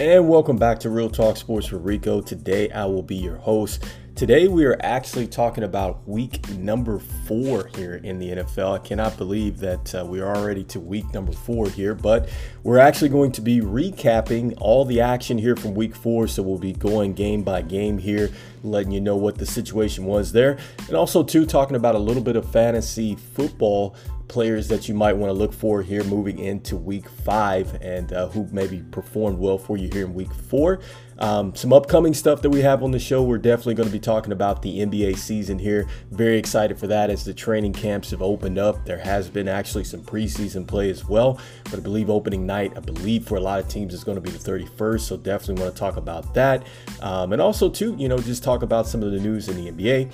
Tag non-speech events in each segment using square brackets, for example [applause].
And welcome back to Real Talk Sports with Rico. Today I will be your host. Today we are actually talking about week number four here in the NFL. I cannot believe that uh, we are already to week number four here, but we're actually going to be recapping all the action here from week four. So we'll be going game by game here, letting you know what the situation was there, and also too talking about a little bit of fantasy football players that you might want to look for here moving into week five and uh, who maybe performed well for you here in week four. Um, some upcoming stuff that we have on the show. We're definitely going to be talking about the NBA season here. Very excited for that as the training camps have opened up. There has been actually some preseason play as well, but I believe opening night, I believe for a lot of teams is going to be the 31st. So definitely want to talk about that. Um, and also, too, you know, just talk about some of the news in the NBA.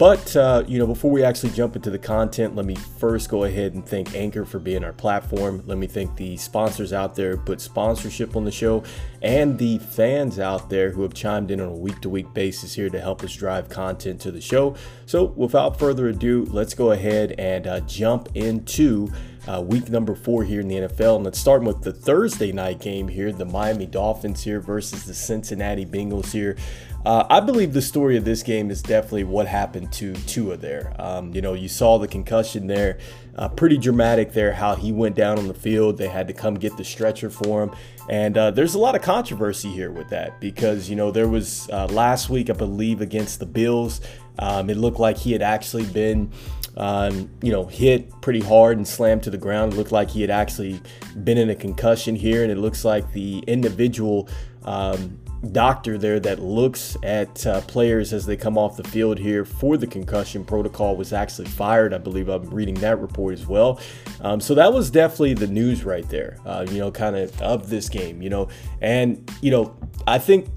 But, uh, you know, before we actually jump into the content, let me first go ahead and thank Anchor for being our platform. Let me thank the sponsors out there who put sponsorship on the show and the fans out there who have chimed in on a week to week basis here to help us drive content to the show. So, without further ado, let's go ahead and uh, jump into uh, week number four here in the NFL. And let's start with the Thursday night game here the Miami Dolphins here versus the Cincinnati Bengals here. Uh, I believe the story of this game is definitely what happened to Tua there. Um, you know, you saw the concussion there, uh, pretty dramatic there, how he went down on the field. They had to come get the stretcher for him. And uh, there's a lot of controversy here with that because, you know, there was uh, last week, I believe, against the Bills. Um, it looked like he had actually been, um, you know, hit pretty hard and slammed to the ground. It looked like he had actually been in a concussion here. And it looks like the individual um, doctor there that looks at uh, players as they come off the field here for the concussion protocol was actually fired. I believe I'm reading that report as well. Um, so that was definitely the news right there, uh, you know, kind of of this game, you know. And, you know, I think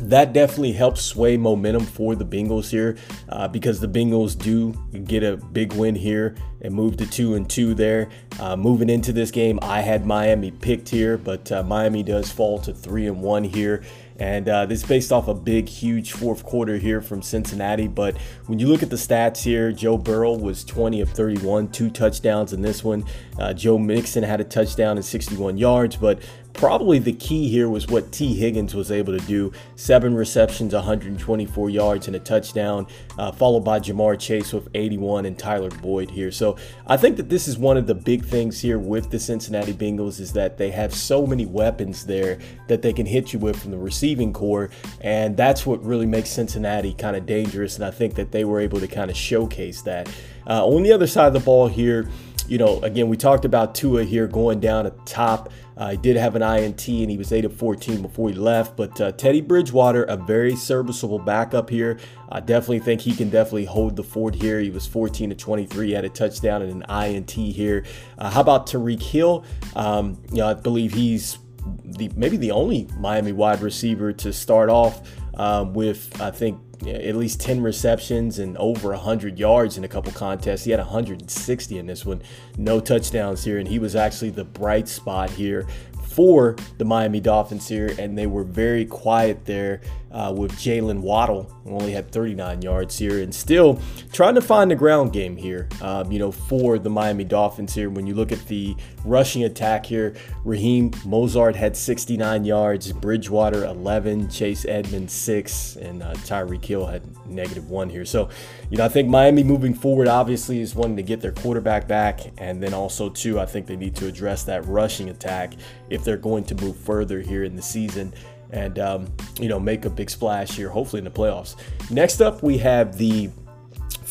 that definitely helps sway momentum for the Bengals here uh, because the Bengals do get a big win here and move to two and two there. Uh, moving into this game, I had Miami picked here, but uh, Miami does fall to three and one here. And uh, this is based off a big, huge fourth quarter here from Cincinnati. But when you look at the stats here, Joe Burrow was 20 of 31, two touchdowns in this one. Uh, Joe Mixon had a touchdown and 61 yards. But probably the key here was what Tee Higgins was able to do seven receptions, 124 yards, and a touchdown, uh, followed by Ja'Marr Chase with 81 and Tyler Boyd here. So I think that this is one of the big things here with the Cincinnati Bengals is that they have so many weapons there that they can hit you with from the receiving corps. And that's what really makes Cincinnati kind of dangerous. And I think that they were able to kind of showcase that. Uh, on the other side of the ball here, you know, again, we talked about Tua here going down at the top. Uh, he did have an INT and he was 8 of 14 before he left. But uh, Teddy Bridgewater, a very serviceable backup here. I definitely think he can definitely hold the fort here. He was 14 to 23, he had a touchdown and an INT here. Uh, how about Tyreek Hill? Um, you know, I believe he's the maybe the only Miami wide receiver to start off um, with, I think, at least 10 receptions and over 100 yards in a couple contests. He had 160 in this one, no touchdowns here, and he was actually the bright spot here for the Miami Dolphins here, and they were very quiet there uh, with Jaylen Waddle, who only had 39 yards here, and still trying to find the ground game here, um, you know, for the Miami Dolphins here. When you look at the rushing attack here, Raheem Mostert had 69 yards, Bridgewater 11, Chase Edmonds 6, and uh, Tyreek Hill had negative one here. So, you know, I think Miami moving forward obviously is wanting to get their quarterback back, and then also, too, I think they need to address that rushing attack if they're going to move further here in the season and um, you know make a big splash here, hopefully in the playoffs. Next up, we have the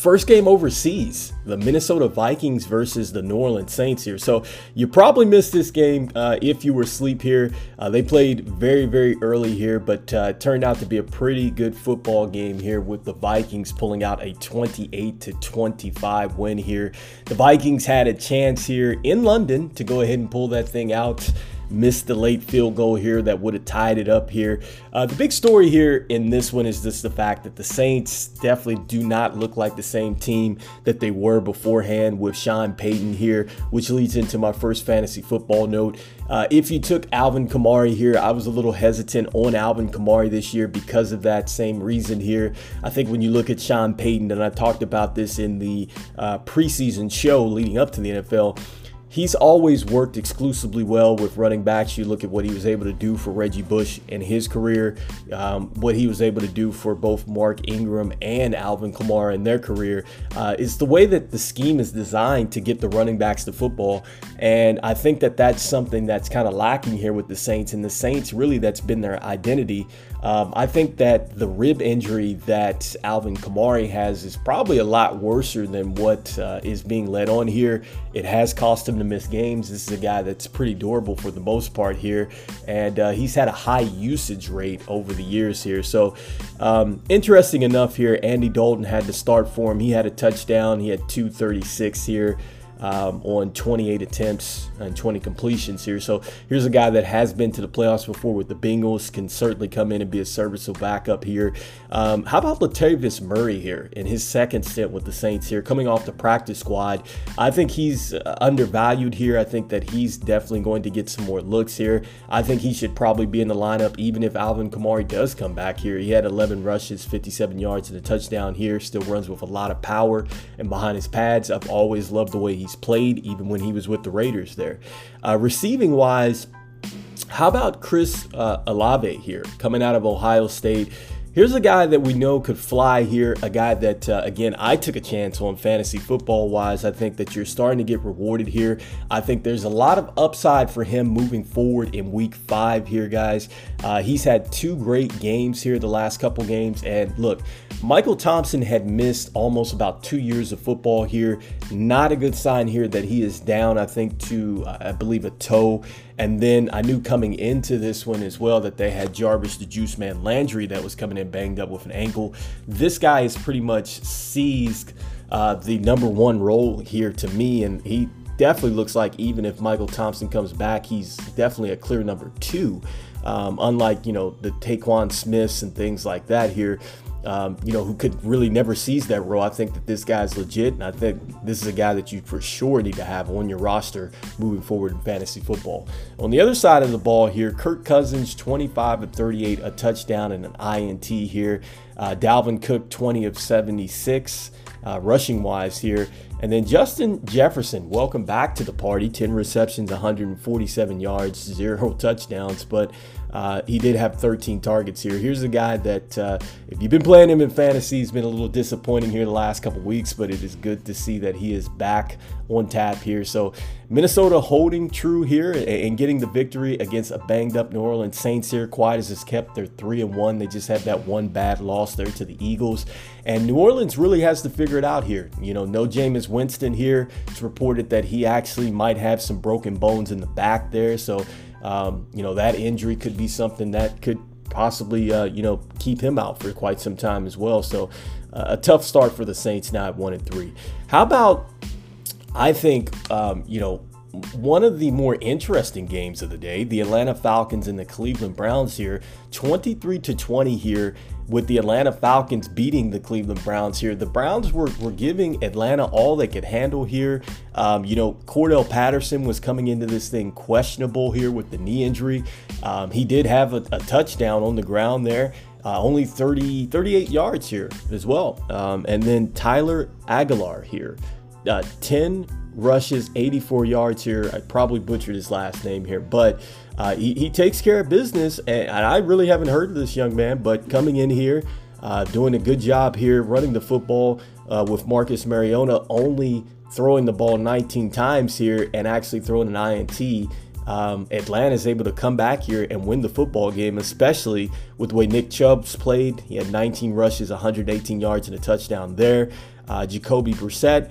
First game overseas, the Minnesota Vikings versus the New Orleans Saints here. So you probably missed this game uh, if you were asleep here. Uh, they played very, very early here, but uh, turned out to be a pretty good football game here with the Vikings pulling out a 28 to 25 win here. The Vikings had a chance here in London to go ahead and pull that thing out missed the late field goal here that would have tied it up here. Uh, the big story here in this one is just the fact that the Saints definitely do not look like the same team that they were beforehand with Sean Payton here, which leads into my first fantasy football note. Uh, if you took Alvin Kamara here, I was a little hesitant on Alvin Kamara this year because of that same reason here. I think when you look at Sean Payton, and I talked about this in the uh, preseason show leading up to the NFL, he's always worked exclusively well with running backs. You look at what he was able to do for Reggie Bush in his career, um, what he was able to do for both Mark Ingram and Alvin Kamara in their career. Uh, is the way that the scheme is designed to get the running backs to football. And I think that that's something that's kind of lacking here with the Saints. And the Saints, really, that's been their identity. Um, I think that the rib injury that Alvin Kamara has is probably a lot worse than what uh, is being led on here. It has cost him to miss games. This is a guy that's pretty durable for the most part here, and uh, he's had a high usage rate over the years here. So, um, interesting enough here, Andy Dalton had to start for him. He had a touchdown. He had 236 here um, on 28 attempts and 20 completions here. So here's a guy that has been to the playoffs before with the Bengals, can certainly come in and be a serviceable backup here. Um, how about Latavius Murray here in his second stint with the Saints here, coming off the practice squad? I think he's uh, undervalued here. I think that he's definitely going to get some more looks here. I think he should probably be in the lineup even if Alvin Kamara does come back here. He had 11 rushes, 57 yards, and a touchdown here. Still runs with a lot of power and behind his pads. I've always loved the way he's he's played even when he was with the Raiders there. Uh, receiving wise, how about Chris uh, Olave here coming out of Ohio State? Here's a guy that we know could fly here. A guy that, uh, again, I took a chance on fantasy football wise. I think that you're starting to get rewarded here. I think there's a lot of upside for him moving forward in week five here, guys. Uh, he's had two great games here the last couple games. And look, Michael Thompson had missed almost about two years of football here. Not a good sign here that he is down, I think, to, uh, I believe, a toe. And then I knew coming into this one as well that they had Jarvis the Juice Man Landry that was coming in banged up with an ankle. This guy has pretty much seized uh, the number one role here to me, and he definitely looks like even if Michael Thompson comes back, he's definitely a clear number two. Um, unlike you know the Tre'Quan Smiths and things like that here, um, you know, who could really never seize that role. I think that this guy's legit, and I think this is a guy that you for sure need to have on your roster moving forward in fantasy football. On the other side of the ball here, Kirk Cousins, 25 of 38, a touchdown and an INT here. Uh, Dalvin Cook, 20 of 76, uh, rushing wise here. And then Justin Jefferson, welcome back to the party. 10 receptions, 147 yards, zero [laughs] touchdowns, but uh, he did have 13 targets here. Here's a guy that, uh, if you've been playing him in fantasy, he's been a little disappointing here the last couple weeks, but it is good to see that he is back on tap here. So Minnesota holding true here and getting the victory against a banged up New Orleans Saints here. Quiet as it's kept, they're three and one. They just had that one bad loss there to the Eagles, and New Orleans really has to figure it out here. You know, no Jameis Winston here. It's reported that he actually might have some broken bones in the back there, so um, you know, that injury could be something that could possibly, uh, you know, keep him out for quite some time as well. So uh, a tough start for the Saints now at one and three. How about, I think, um, you know, one of the more interesting games of the day, the Atlanta Falcons and the Cleveland Browns here, 23 to 20 here with the Atlanta Falcons beating the Cleveland Browns here. The Browns were, were giving Atlanta all they could handle here. Um, you know, Cordarrelle Patterson was coming into this thing questionable here with the knee injury. Um, he did have a, a, touchdown on the ground there. Uh, only 30, 38 yards here as well. Um, and then Tyler Aguilar here, uh, 10 rushes, 84 yards here. I probably butchered his last name here, but uh, he, he, takes care of business. And, I really haven't heard of this young man, but coming in here, uh, doing a good job here, running the football uh, with Marcus Mariota, only throwing the ball 19 times here and actually throwing an INT. Um, Atlanta is able to come back here and win the football game, especially with the way Nick Chubb's played. He had 19 rushes, 118 yards, and a touchdown there. Uh, Jacoby Brissett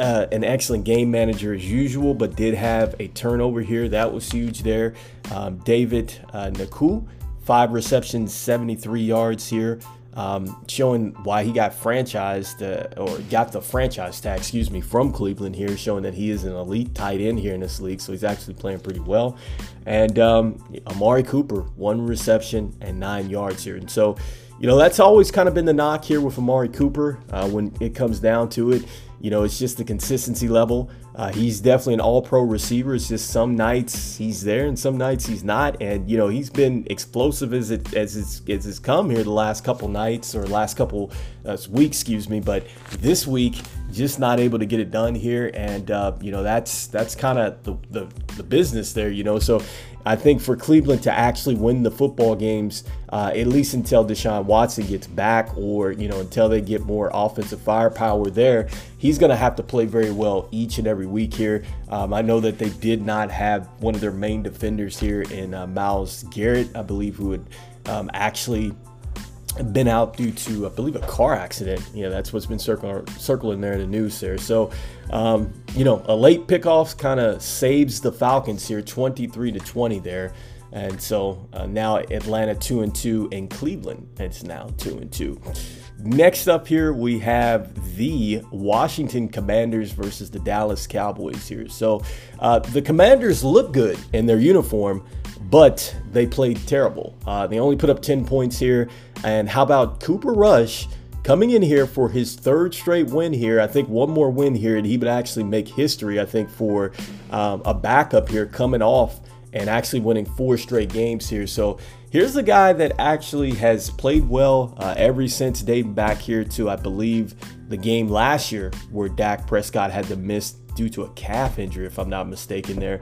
uh, an excellent game manager as usual, but did have a turnover here. That was huge there. Um, David uh, Njoku, five receptions, 73 yards here, um, showing why he got franchised uh, or got the franchise tag, excuse me, from Cleveland here, showing that he is an elite tight end here in this league. So he's actually playing pretty well. And um, Amari Cooper, one reception and nine yards here. And so, you know, that's always kind of been the knock here with Amari Cooper uh, when it comes down to it. You know, it's just the consistency level. Uh, he's definitely an all pro receiver. It's just some nights he's there and some nights he's not. And, you know, he's been explosive as it as it's, as it's come here the last couple nights or last couple uh, weeks, excuse me. But this week, just not able to get it done here. And uh, you know that's that's kind of the, the the business there. You know, so I think for Cleveland to actually win the football games, uh, at least until Deshaun Watson gets back, or you know until they get more offensive firepower there, he's going to have to play very well each and every week here. Um, I know that they did not have one of their main defenders here in uh, Myles Garrett, I believe, who would um, actually been out due to, I believe, a car accident. You know, that's what's been circling circling there in the news there. So, um, you know, a late pickoff kind of saves the Falcons here, 23 to 20 there. And so uh, now Atlanta two and two, and Cleveland it's now two and two. Next up here we have the Washington Commanders versus the Dallas Cowboys here. So uh, the Commanders look good in their uniform, but they played terrible. Uh, they only put up 10 points here. And how about Cooper Rush coming in here for his third straight win here? I think one more win here, and he would actually make history, I think, for um, a backup here coming off and actually winning four straight games here. So here's the guy that actually has played well uh, ever since dating back here to, I believe, the game last year where Dak Prescott had to miss due to a calf injury, if I'm not mistaken there.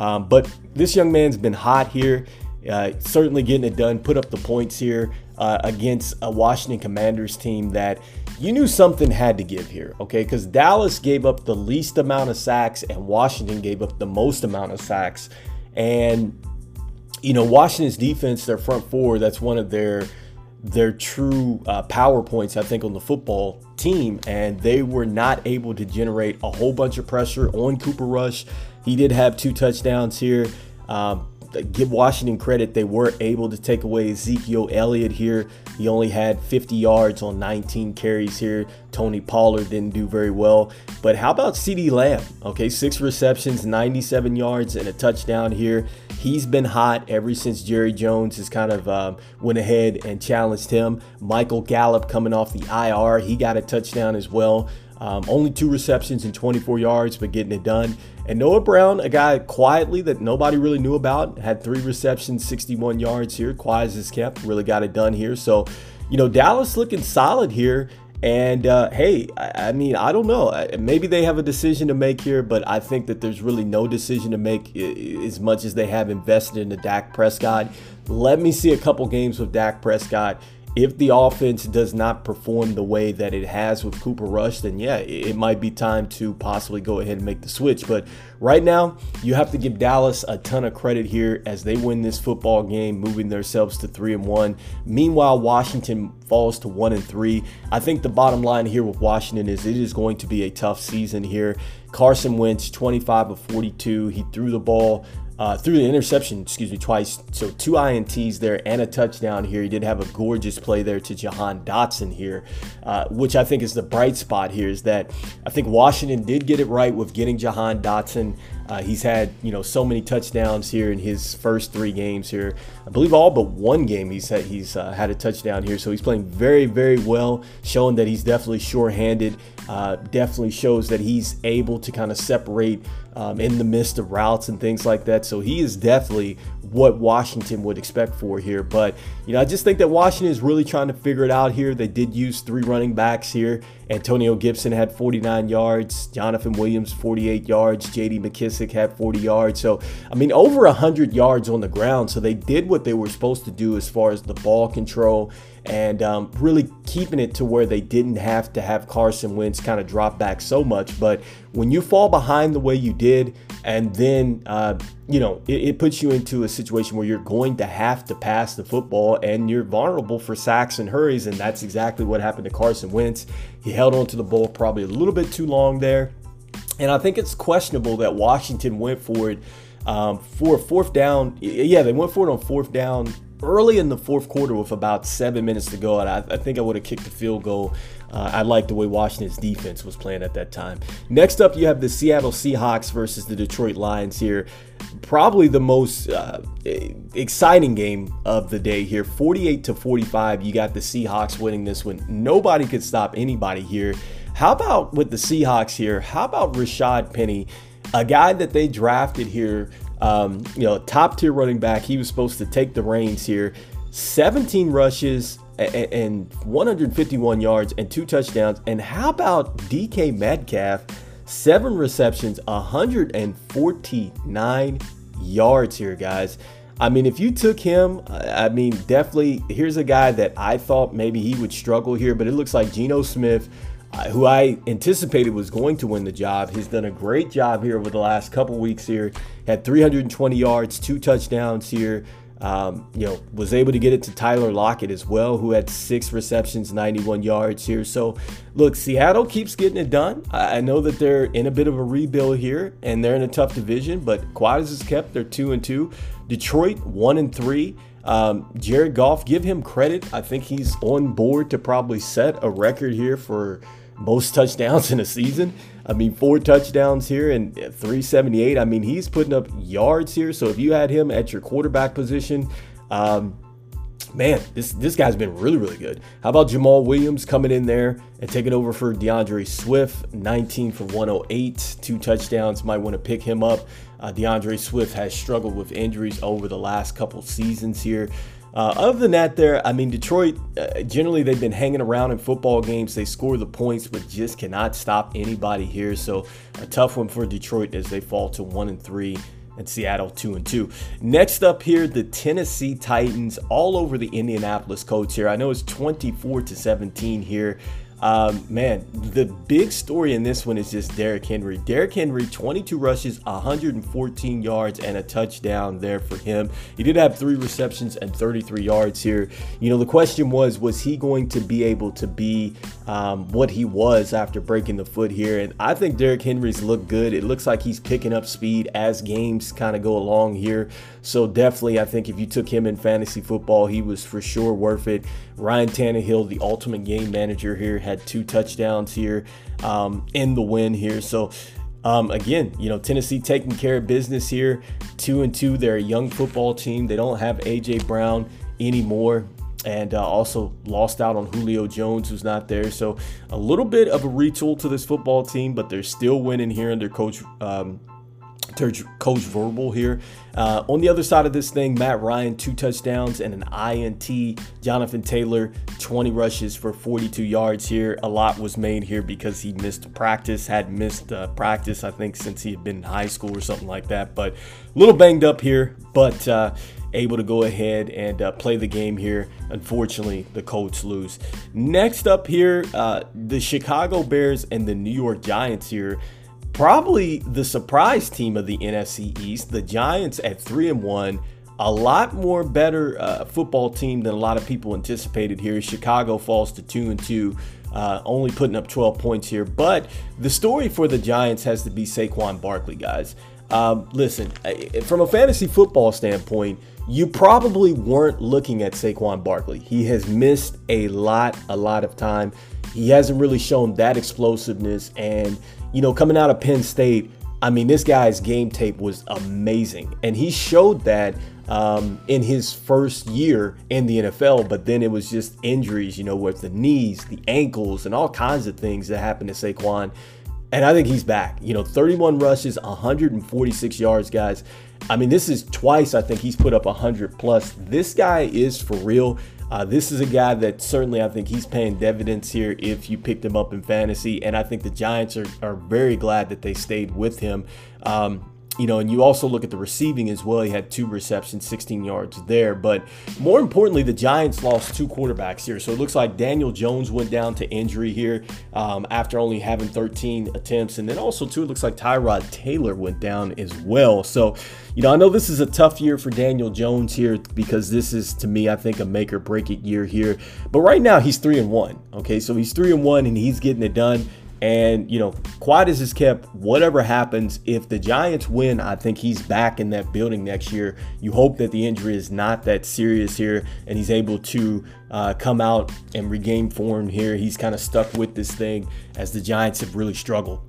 Um, but this young man's been hot here. Uh, certainly getting it done, put up the points here uh, against a Washington Commanders team that you knew something had to give here, okay? Because Dallas gave up the least amount of sacks and Washington gave up the most amount of sacks. And, you know, Washington's defense, their front four, that's one of their their true uh, power points, I think, on the football team. And they were not able to generate a whole bunch of pressure on Cooper Rush. He did have two touchdowns here. Um, give Washington credit, they were able to take away Ezekiel Elliott here. He only had 50 yards on 19 carries here. Tony Pollard didn't do very well. But how about CeeDee Lamb? Okay, six receptions, 97 yards, and a touchdown here. He's been hot ever since Jerry Jones has kind of um, went ahead and challenged him. Michael Gallup coming off the IR, he got a touchdown as well. Um, only two receptions and 24 yards, but getting it done. And Noah Brown, a guy quietly that nobody really knew about, had three receptions, 61 yards here. Quiet as kept, really got it done here. So, you know, Dallas looking solid here. And uh, hey, I, I, mean, I don't know. Maybe they have a decision to make here, but I think that there's really no decision to make as much as they have invested in the Dak Prescott. Let me see a couple games with Dak Prescott if the offense does not perform the way that it has with Cooper Rush, then yeah, it might be time to possibly go ahead and make the switch. But right now, you have to give Dallas a ton of credit here as they win this football game, moving themselves to three and one. Meanwhile, Washington falls to one and three. I think the bottom line here with Washington is it is going to be a tough season here. Carson Wentz, 25 of 42. He threw the ball uh, the interception, excuse me, twice. So two INTs there and a touchdown here. He did have a gorgeous play there to Jahan Dotson here, uh, which I think is the bright spot here is that I think Washington did get it right with getting Jahan Dotson. Uh, he's had you know so many touchdowns here in his first three games here. I believe all but one game he's had he's uh, had a touchdown here. So he's playing very very well, showing that he's definitely sure-handed. Uh, definitely shows that he's able to kind of separate um, in the midst of routes and things like that. So he is definitely what Washington would expect for here. But, you know, I just think that Washington is really trying to figure it out here. They did use three running backs here. Antonio Gibson had 49 yards, Jonathan Williams 48 yards, JD McKissic had 40 yards. So, I mean, over 100 yards on the ground. So they did what they were supposed to do as far as the ball control and um, really keeping it to where they didn't have to have Carson Wentz kind of drop back so much. But when you fall behind the way you did, and then uh, you know it, it, puts you into a situation where you're going to have to pass the football, and you're vulnerable for sacks and hurries, and that's exactly what happened to Carson Wentz. He held onto the ball probably a little bit too long there, and I think it's questionable that Washington went for it um, for fourth down. Yeah, they went for it on fourth down early in the fourth quarter with about seven minutes to go, and I, I think I would have kicked the field goal. Uh, I like the way Washington's defense was playing at that time. Next up, you have the Seattle Seahawks versus the Detroit Lions here. Probably the most uh, exciting game of the day here. 48 to 45. You got the Seahawks winning this one. Nobody could stop anybody here. How about with the Seahawks here? How about Rashaad Penny, a guy that they drafted here um, you know, top tier running back. He was supposed to take the reins here. 17 rushes, and 151 yards and two touchdowns. And how about DK Metcalf? Seven receptions, 149 yards here, guys. I mean, if you took him, I mean, definitely, here's a guy that I thought maybe he would struggle here, but it looks like Geno Smith, who I anticipated was going to win the job, he's done a great job here over the last couple weeks here. Had 320 yards, two touchdowns here. Um, you know, was able to get it to Tyler Lockett as well, who had six receptions, 91 yards here. So, look, Seattle keeps getting it done. I know that they're in a bit of a rebuild here, and they're in a tough division, but quiet as is kept, they're two and two. Detroit one and three. Um, Jared Goff, give him credit. I think he's on board to probably set a record here for most touchdowns in a season. I mean, four touchdowns here and 378. I mean, he's putting up yards here. So if you had him at your quarterback position, um, man, this this guy's been really, really good. How about Jamaal Williams coming in there and taking over for D'Andre Swift, 19 for 108, two touchdowns. Might want to pick him up. Uh, D'Andre Swift has struggled with injuries over the last couple seasons here. Uh, other than that, there, I mean, Detroit, uh, generally they've been hanging around in football games. They score the points, but just cannot stop anybody here. So a tough one for Detroit as they fall to one and three and Seattle 2 and 2. Next up here, the Tennessee Titans all over the Indianapolis Colts here. I know it's 24 to 17 here. Um, man, the big story in this one is just Derrick Henry. Derrick Henry, 22 rushes, 114 yards, and a touchdown there for him. He did have three receptions and 33 yards here. You know, the question was, was he going to be able to be um, what he was after breaking the foot here? And I think Derrick Henry's looked good. It looks like he's picking up speed as games kind of go along here. So definitely, I think if you took him in fantasy football, he was for sure worth it. Ryan Tannehill, the ultimate game manager here, had two touchdowns here um, in the win here. So um, again, you know, Tennessee taking care of business here. Two and two. They're a young football team. They don't have AJ Brown anymore. And uh, also lost out on Julio Jones, who's not there. So a little bit of a retool to this football team, but they're still winning here under Coach um, Coach Vrabel here. Uh, on the other side of this thing, Matt Ryan, two touchdowns and an INT. Jonathan Taylor, 20 rushes for 42 yards here. A lot was made here because he missed practice, had missed uh, practice, I think, since he had been in high school or something like that. But a little banged up here, but uh, able to go ahead and uh, play the game here. Unfortunately, the Colts lose. Next up here, uh, the Chicago Bears and the New York Giants here probably the surprise team of the NFC East, the Giants at 3 and 1. A lot more better uh, football team than a lot of people anticipated here. Chicago falls to 2 and 2. Uh, only putting up 12 points here. But the story for the Giants has to be Saquon Barkley, guys. Um, listen, from a fantasy football standpoint, you probably weren't looking at Saquon Barkley. He has missed a lot, a lot of time. He hasn't really shown that explosiveness. And you know, coming out of Penn State, I mean, this guy's game tape was amazing. And he showed that um, in his first year in the NFL, but then it was just injuries, you know, with the knees, the ankles, and all kinds of things that happened to Saquon. And I think he's back. You know, 31 rushes, 146 yards, guys. I mean, this is twice I think he's put up 100 plus. This guy is for real. Uh, this is a guy that certainly I think he's paying dividends here if you picked him up in fantasy. And I think the Giants are, are very glad that they stayed with him. Um, you know, and you also look at the receiving as well. He had two receptions, 16 yards there. But more importantly, the Giants lost two quarterbacks here. So it looks like Daniel Jones went down to injury here um, after only having 13 attempts. And then also, too, it looks like Tyrod Taylor went down as well. So, you know, I know this is a tough year for Daniel Jones here because this is, to me, I think a make or break it year here. But right now, he's three and one. Okay, so he's three and one and he's getting it done. And, you know, as is kept, whatever happens, if the Giants win, I think he's back in that building next year. You hope that the injury is not that serious here and he's able to uh, come out and regain form here. He's kind of stuck with this thing as the Giants have really struggled.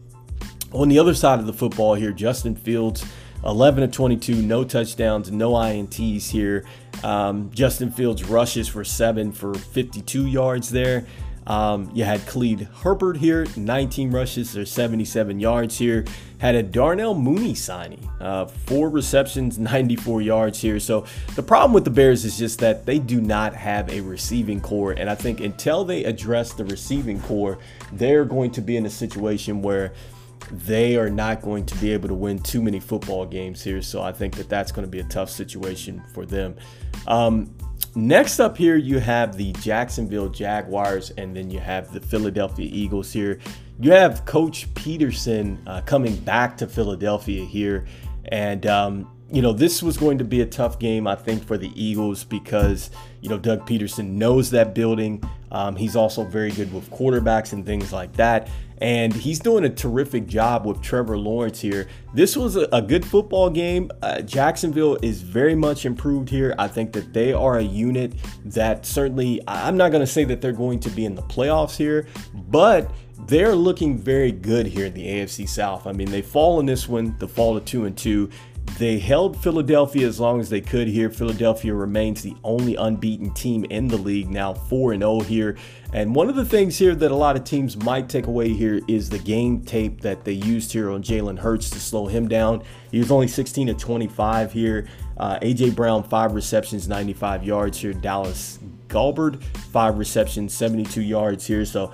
On the other side of the football here, Justin Fields, 11 of 22, no touchdowns, no INTs here. Um, Justin Fields rushes for seven for 52 yards there. Um, you had Khalil Herbert here, 19 rushes or 77 yards here. Had a Darnell Mooney signing, uh, four receptions, [laughs] 94 yards here. So the problem with the Bears is just that they do not have a receiving core. And I think until they address the receiving core, they're going to be in a situation where they are not going to be able to win too many football games here. So I think that that's going to be a tough situation for them. Um, next up here, you have the Jacksonville Jaguars, and then you have the Philadelphia Eagles here. You have Coach Pederson uh, coming back to Philadelphia here. And, um, you know, this was going to be a tough game, I think, for the Eagles because, you know, Doug Pederson knows that building. Um, he's also very good with quarterbacks and things like that and he's doing a terrific job with Trevor Lawrence here. This was a, a good football game. Uh, Jacksonville is very much improved here. I think that they are a unit that certainly, I'm not going to say that they're going to be in the playoffs here, but they're looking very good here in the AFC South. I mean, they fall in this one, the fall to two and two. They held Philadelphia as long as they could here. Philadelphia remains the only unbeaten team in the league now, 4 0 here. And one of the things here that a lot of teams might take away here is the game tape that they used here on Jalen Hurts to slow him down. He was only 16 to 25 here. Uh, AJ Brown, five receptions, 95 yards here. Dallas Goedert, five receptions, 72 yards here. So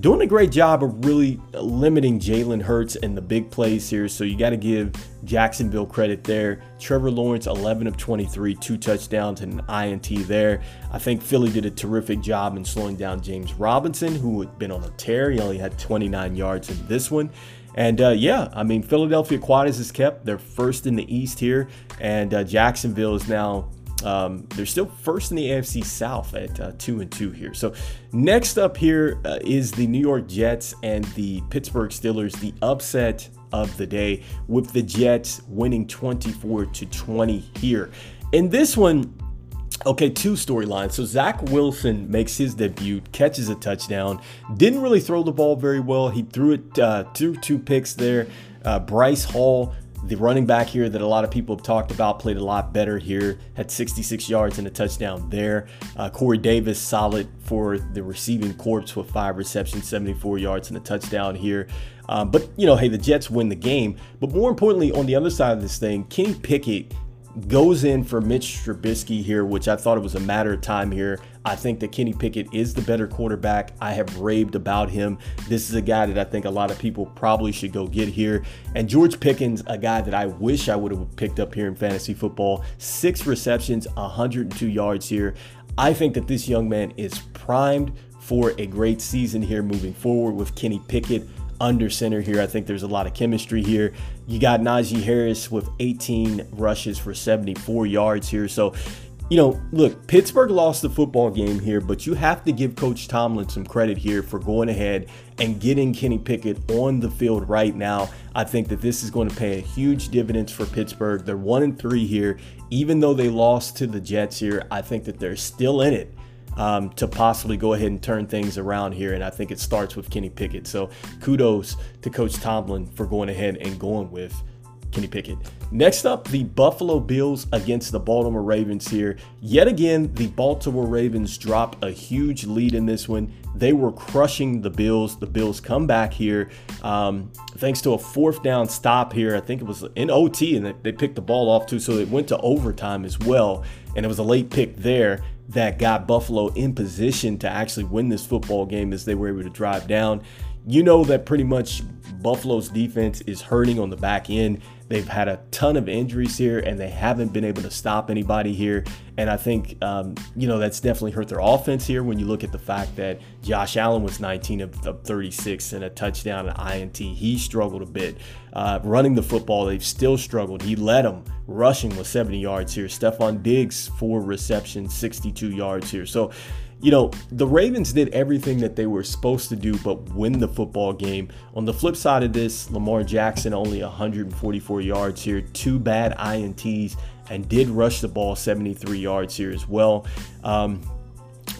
doing a great job of really limiting Jalen Hurts and the big plays here. So you got to give Jacksonville credit there. Trevor Lawrence, 11 of 23, two touchdowns and an INT there. I think Philly did a terrific job in slowing down James Robinson, who had been on a tear. He only had 29 yards in this one. And uh, yeah, I mean, Philadelphia Quadras is kept. They're first in the East here, and uh, Jacksonville is now um, they're still first in the AFC South at uh, two and two here. So next up here uh, is the New York Jets and the Pittsburgh Steelers. The upset of the day with the Jets winning 24 to 20 here. In this one, Okay, two storylines. So Zach Wilson makes his debut, catches a touchdown. Didn't really throw the ball very well. He threw it uh, threw two picks there. Uh, Breece Hall the running back here that a lot of people have talked about played a lot better here, had 66 yards and a touchdown there. Uh, Corey Davis, solid for the receiving corps with five receptions, 74 yards and a touchdown here. Um, but, you know, hey, the Jets win the game. But more importantly, on the other side of this thing, Kenny Pickett goes in for Mitch Trubisky here, which I thought it was a matter of time here. I think that Kenny Pickett is the better quarterback. I have raved about him. This is a guy that I think a lot of people probably should go get here. And George Pickens, a guy that I wish I would have picked up here in fantasy football. Six receptions, 102 yards here. I think that this young man is primed for a great season here moving forward with Kenny Pickett under center here. I think there's a lot of chemistry here. You got Najee Harris with 18 rushes for 74 yards here. So, you know, look, Pittsburgh lost the football game here, but you have to give Coach Tomlin some credit here for going ahead and getting Kenny Pickett on the field right now. I think that this is going to pay a huge dividends for Pittsburgh. They're one and three here. Even though they lost to the Jets here, I think that they're still in it um, to possibly go ahead and turn things around here. And I think it starts with Kenny Pickett. So kudos to Coach Tomlin for going ahead and going with Kenny Pickett. Next up, the Buffalo Bills against the Baltimore Ravens here. Yet again, the Baltimore Ravens drop a huge lead in this one. They were crushing the Bills. The Bills come back here um, thanks to a fourth down stop here. I think it was in OT, and they picked the ball off too, so it went to overtime as well. And it was a late pick there that got Buffalo in position to actually win this football game as they were able to drive down. You know that pretty much Buffalo's defense is hurting on the back end. They've had a ton of injuries here and they haven't been able to stop anybody here. And I think, um, you know, that's definitely hurt their offense here when you look at the fact that Josh Allen was 19 of, of 36 and a touchdown and INT. He struggled a bit. Uh, running the football, they've still struggled. He led them rushing with 70 yards here. Stefon Diggs, four receptions, 62 yards here. So, you know, the Ravens did everything that they were supposed to do but win the football game. On the flip side of this, Lamar Jackson only 144 yards here, two bad INTs, and did rush the ball 73 yards here as well. Um,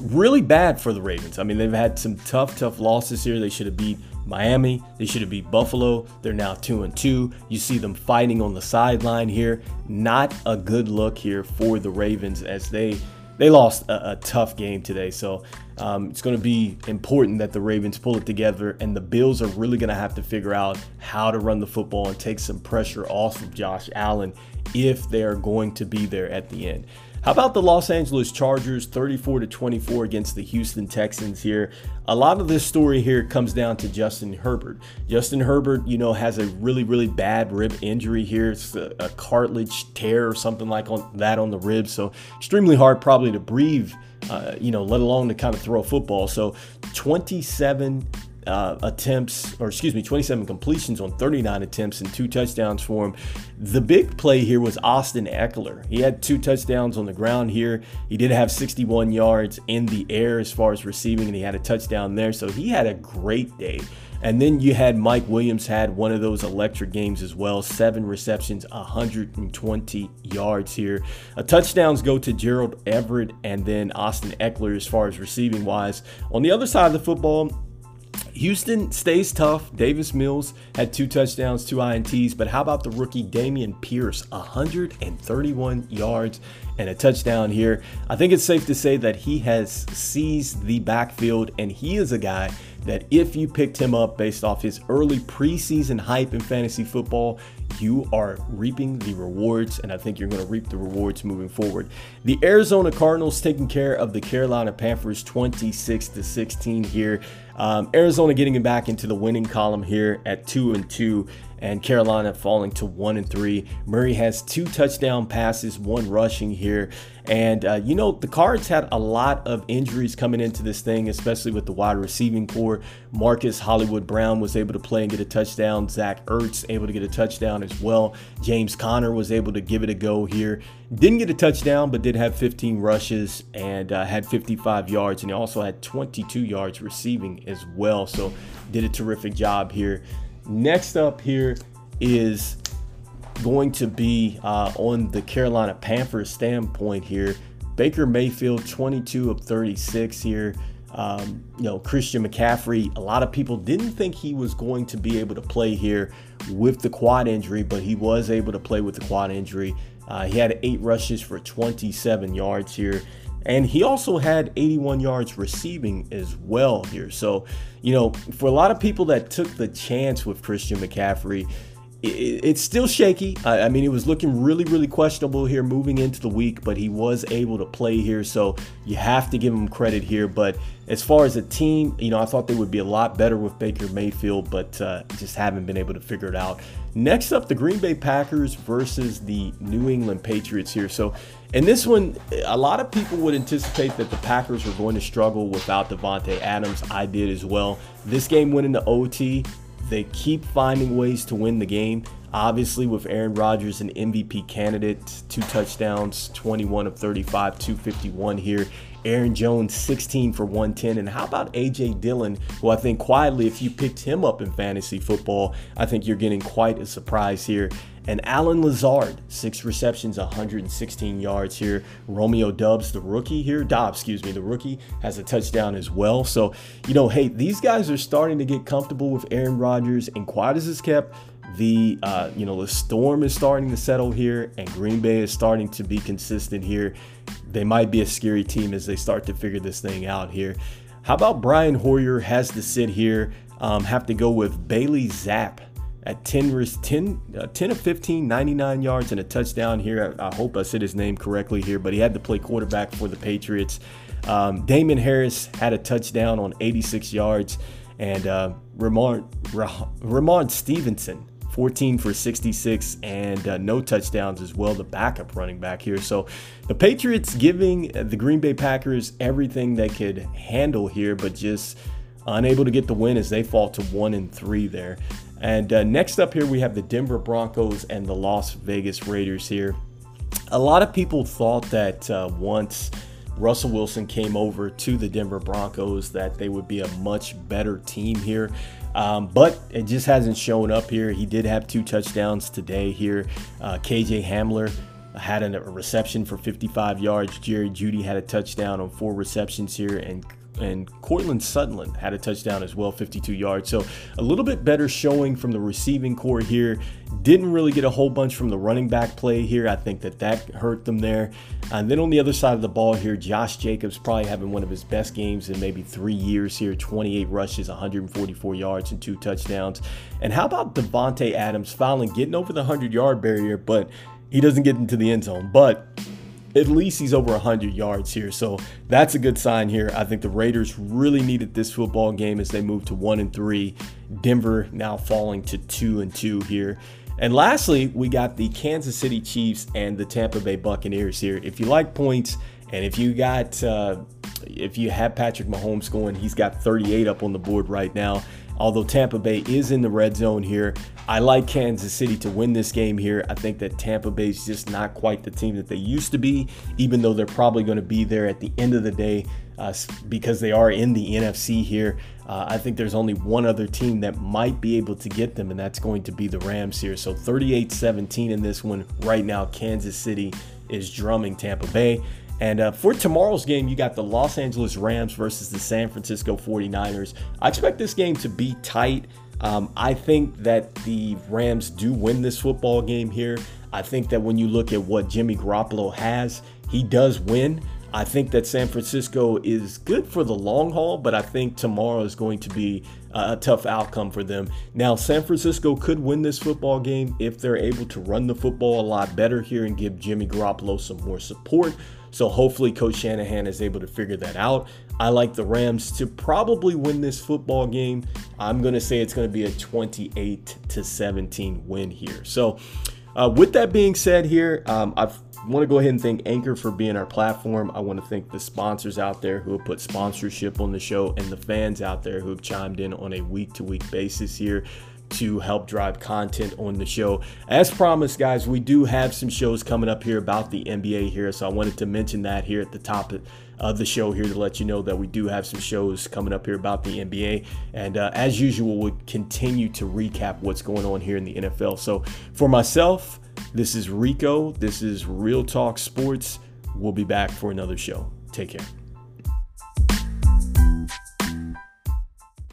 really bad for the Ravens. I mean, they've had some tough, tough losses here. They should have beat Miami. They should have beat Buffalo. They're now two and two. You see them fighting on the sideline here. Not a good look here for the Ravens as they they lost a, a tough game today. So Um, it's going to be important that the Ravens pull it together, and the Bills are really going to have to figure out how to run the football and take some pressure off of Josh Allen if they are going to be there at the end. How about the Los Angeles Chargers 34 to 24 against the Houston Texans here? A lot of this story here comes down to Justin Herbert. Justin Herbert, you know, has a really, really bad rib injury here. It's a, a cartilage tear or something like on, that on the rib. So extremely hard probably to breathe, uh, you know, let alone to kind of throw a football. So 27 uh, attempts, or excuse me, 27 completions on 39 attempts and two touchdowns for him. The big play here was Austin Ekeler. He had two touchdowns on the ground here. He did have 61 yards in the air as far as receiving, and he had a touchdown there. So he had a great day. And then you had Mike Williams had one of those electric games as well. Seven receptions, 120 yards here. A touchdowns go to Gerald Everett and then Austin Ekeler as far as receiving wise. On the other side of the football, Houston stays tough. Davis Mills had two touchdowns, two INTs, but how about the rookie Dameon Pierce? 131 yards and a touchdown here. I think it's safe to say that he has seized the backfield, and he is a guy that if you picked him up based off his early preseason hype in fantasy football, you are reaping the rewards, and I think you're going to reap the rewards moving forward. The Arizona Cardinals taking care of the Carolina Panthers 26 to 16 here. Um, Arizona getting back into the winning column here at two and two and Carolina falling to one and three. Murray has two touchdown passes, one rushing here. And, uh, you know, the Cards had a lot of injuries coming into this thing, especially with the wide receiving core. Marcus Hollywood Brown was able to play and get a touchdown. Zach Ertz able to get a touchdown as well. James Conner was able to give it a go here. Didn't get a touchdown, but did have 15 rushes and uh, had 55 yards. And he also had 22 yards receiving as well. So did a terrific job here. Next up here is going to be uh, on the Carolina Panthers standpoint here. Baker Mayfield, 22 of 36 here. Um, you know, Christian McCaffrey, a lot of people didn't think he was going to be able to play here with the quad injury, but he was able to play with the quad injury. Uh, he had eight rushes for 27 yards here. And he also had 81 yards receiving as well here. So, you know, for a lot of people that took the chance with Christian McCaffrey, it's still shaky. I mean, it was looking really, really questionable here moving into the week, but he was able to play here. So you have to give him credit here. But as far as a team, you know, I thought they would be a lot better with Baker Mayfield, but uh, just haven't been able to figure it out. Next up, the Green Bay Packers versus the New England Patriots here. So in this one, a lot of people would anticipate that the Packers were going to struggle without Davante Adams. I did as well. This game went into OT. They keep finding ways to win the game. Obviously, with Aaron Rodgers an MVP candidate, two touchdowns, 21 of 35, 251 here. Aaron Jones 16 for 110. And how about AJ Dillon, who I think quietly, if you picked him up in fantasy football, I think you're getting quite a surprise here. And Allen Lazard, six receptions, 116 yards here. Romeo Doubs, the rookie here, Dobbs, excuse me, the rookie, has a touchdown as well. So, you know, hey, these guys are starting to get comfortable with Aaron Rodgers, and quiet as it's kept, the uh, you know the storm is starting to settle here, and Green Bay is starting to be consistent here. They might be a scary team as they start to figure this thing out here. How about Brian Hoyer has to sit here, um, have to go with Bailey Zappe at 10, 10, uh, 10 of 15, 99 yards and a touchdown here. I, I, hope I said his name correctly here, but he had to play quarterback for the Patriots. Um, Damien Harris had a touchdown on 86 yards, and uh, Ramon, Ramon Stevenson 14 for 66 and uh, no touchdowns as well, the backup running back here. So the Patriots giving the Green Bay Packers everything they could handle here, but just unable to get the win as they fall to one and three there. And uh, next up here, we have the Denver Broncos and the Las Vegas Raiders here. A lot of people thought that uh, once Russell Wilson came over to the Denver Broncos, that they would be a much better team here. Um, but it just hasn't shown up here. He did have two touchdowns today here. Uh, KJ Hamler had a reception for 55 yards. Jerry Jeudy had a touchdown on four receptions here, and and Cortland Sutherland had a touchdown as well, 52 yards. So a little bit better showing from the receiving core here. Didn't really get a whole bunch from the running back play here. I think that that hurt them there. And then on the other side of the ball here, Josh Jacobs probably having one of his best games in maybe three years here 28 rushes, 144 yards, and two touchdowns. And how about Davante Adams finally getting over the 100 yard barrier, but he doesn't get into the end zone. But at least he's over 100 yards here. So that's a good sign here. I think the Raiders really needed this football game as they move to 1 and 3. Denver now falling to 2 and 2 here. And lastly, we got the Kansas City Chiefs and the Tampa Bay Buccaneers here. If you like points and if you got uh, if you have Patrick Mahomes going, he's got 38 up on the board right now. Although Tampa Bay is in the red zone here, I like Kansas City to win this game here. I think that Tampa Bay is just not quite the team that they used to be, even though they're probably going to be there at the end of the day uh, because they are in the NFC here. Uh, I think there's only one other team that might be able to get them, and that's going to be the Rams here. So 38 17 in this one right now. Kansas City is drumming Tampa Bay. And uh, for tomorrow's game, you got the Los Angeles Rams versus the San Francisco 49ers. I expect this game to be tight. Um, I think that the Rams do win this football game here. I think that when you look at what Jimmy Garoppolo has, he does win. I think that San Francisco is good for the long haul, but I think tomorrow is going to be a tough outcome for them. Now, San Francisco could win this football game if they're able to run the football a lot better here and give Jimmy Garoppolo some more support. So hopefully Coach Shanahan is able to figure that out. I like the Rams to probably win this football game. I'm going to say it's going to be a 28 to 17 win here. So uh, with that being said here, um, I want to go ahead and thank Anchor for being our platform. I want to thank the sponsors out there who have put sponsorship on the show and the fans out there who have chimed in on a week to week basis here to help drive content on the show. As promised, guys, we do have some shows coming up here about the NBA here, so I wanted to mention that here at the top of the show here to let you know that we do have some shows coming up here about the NBA. And uh, as usual, we'll continue to recap what's going on here in the NFL. So for myself, this is Rico. This is Real Talk Sports. We'll be back for another show. Take care.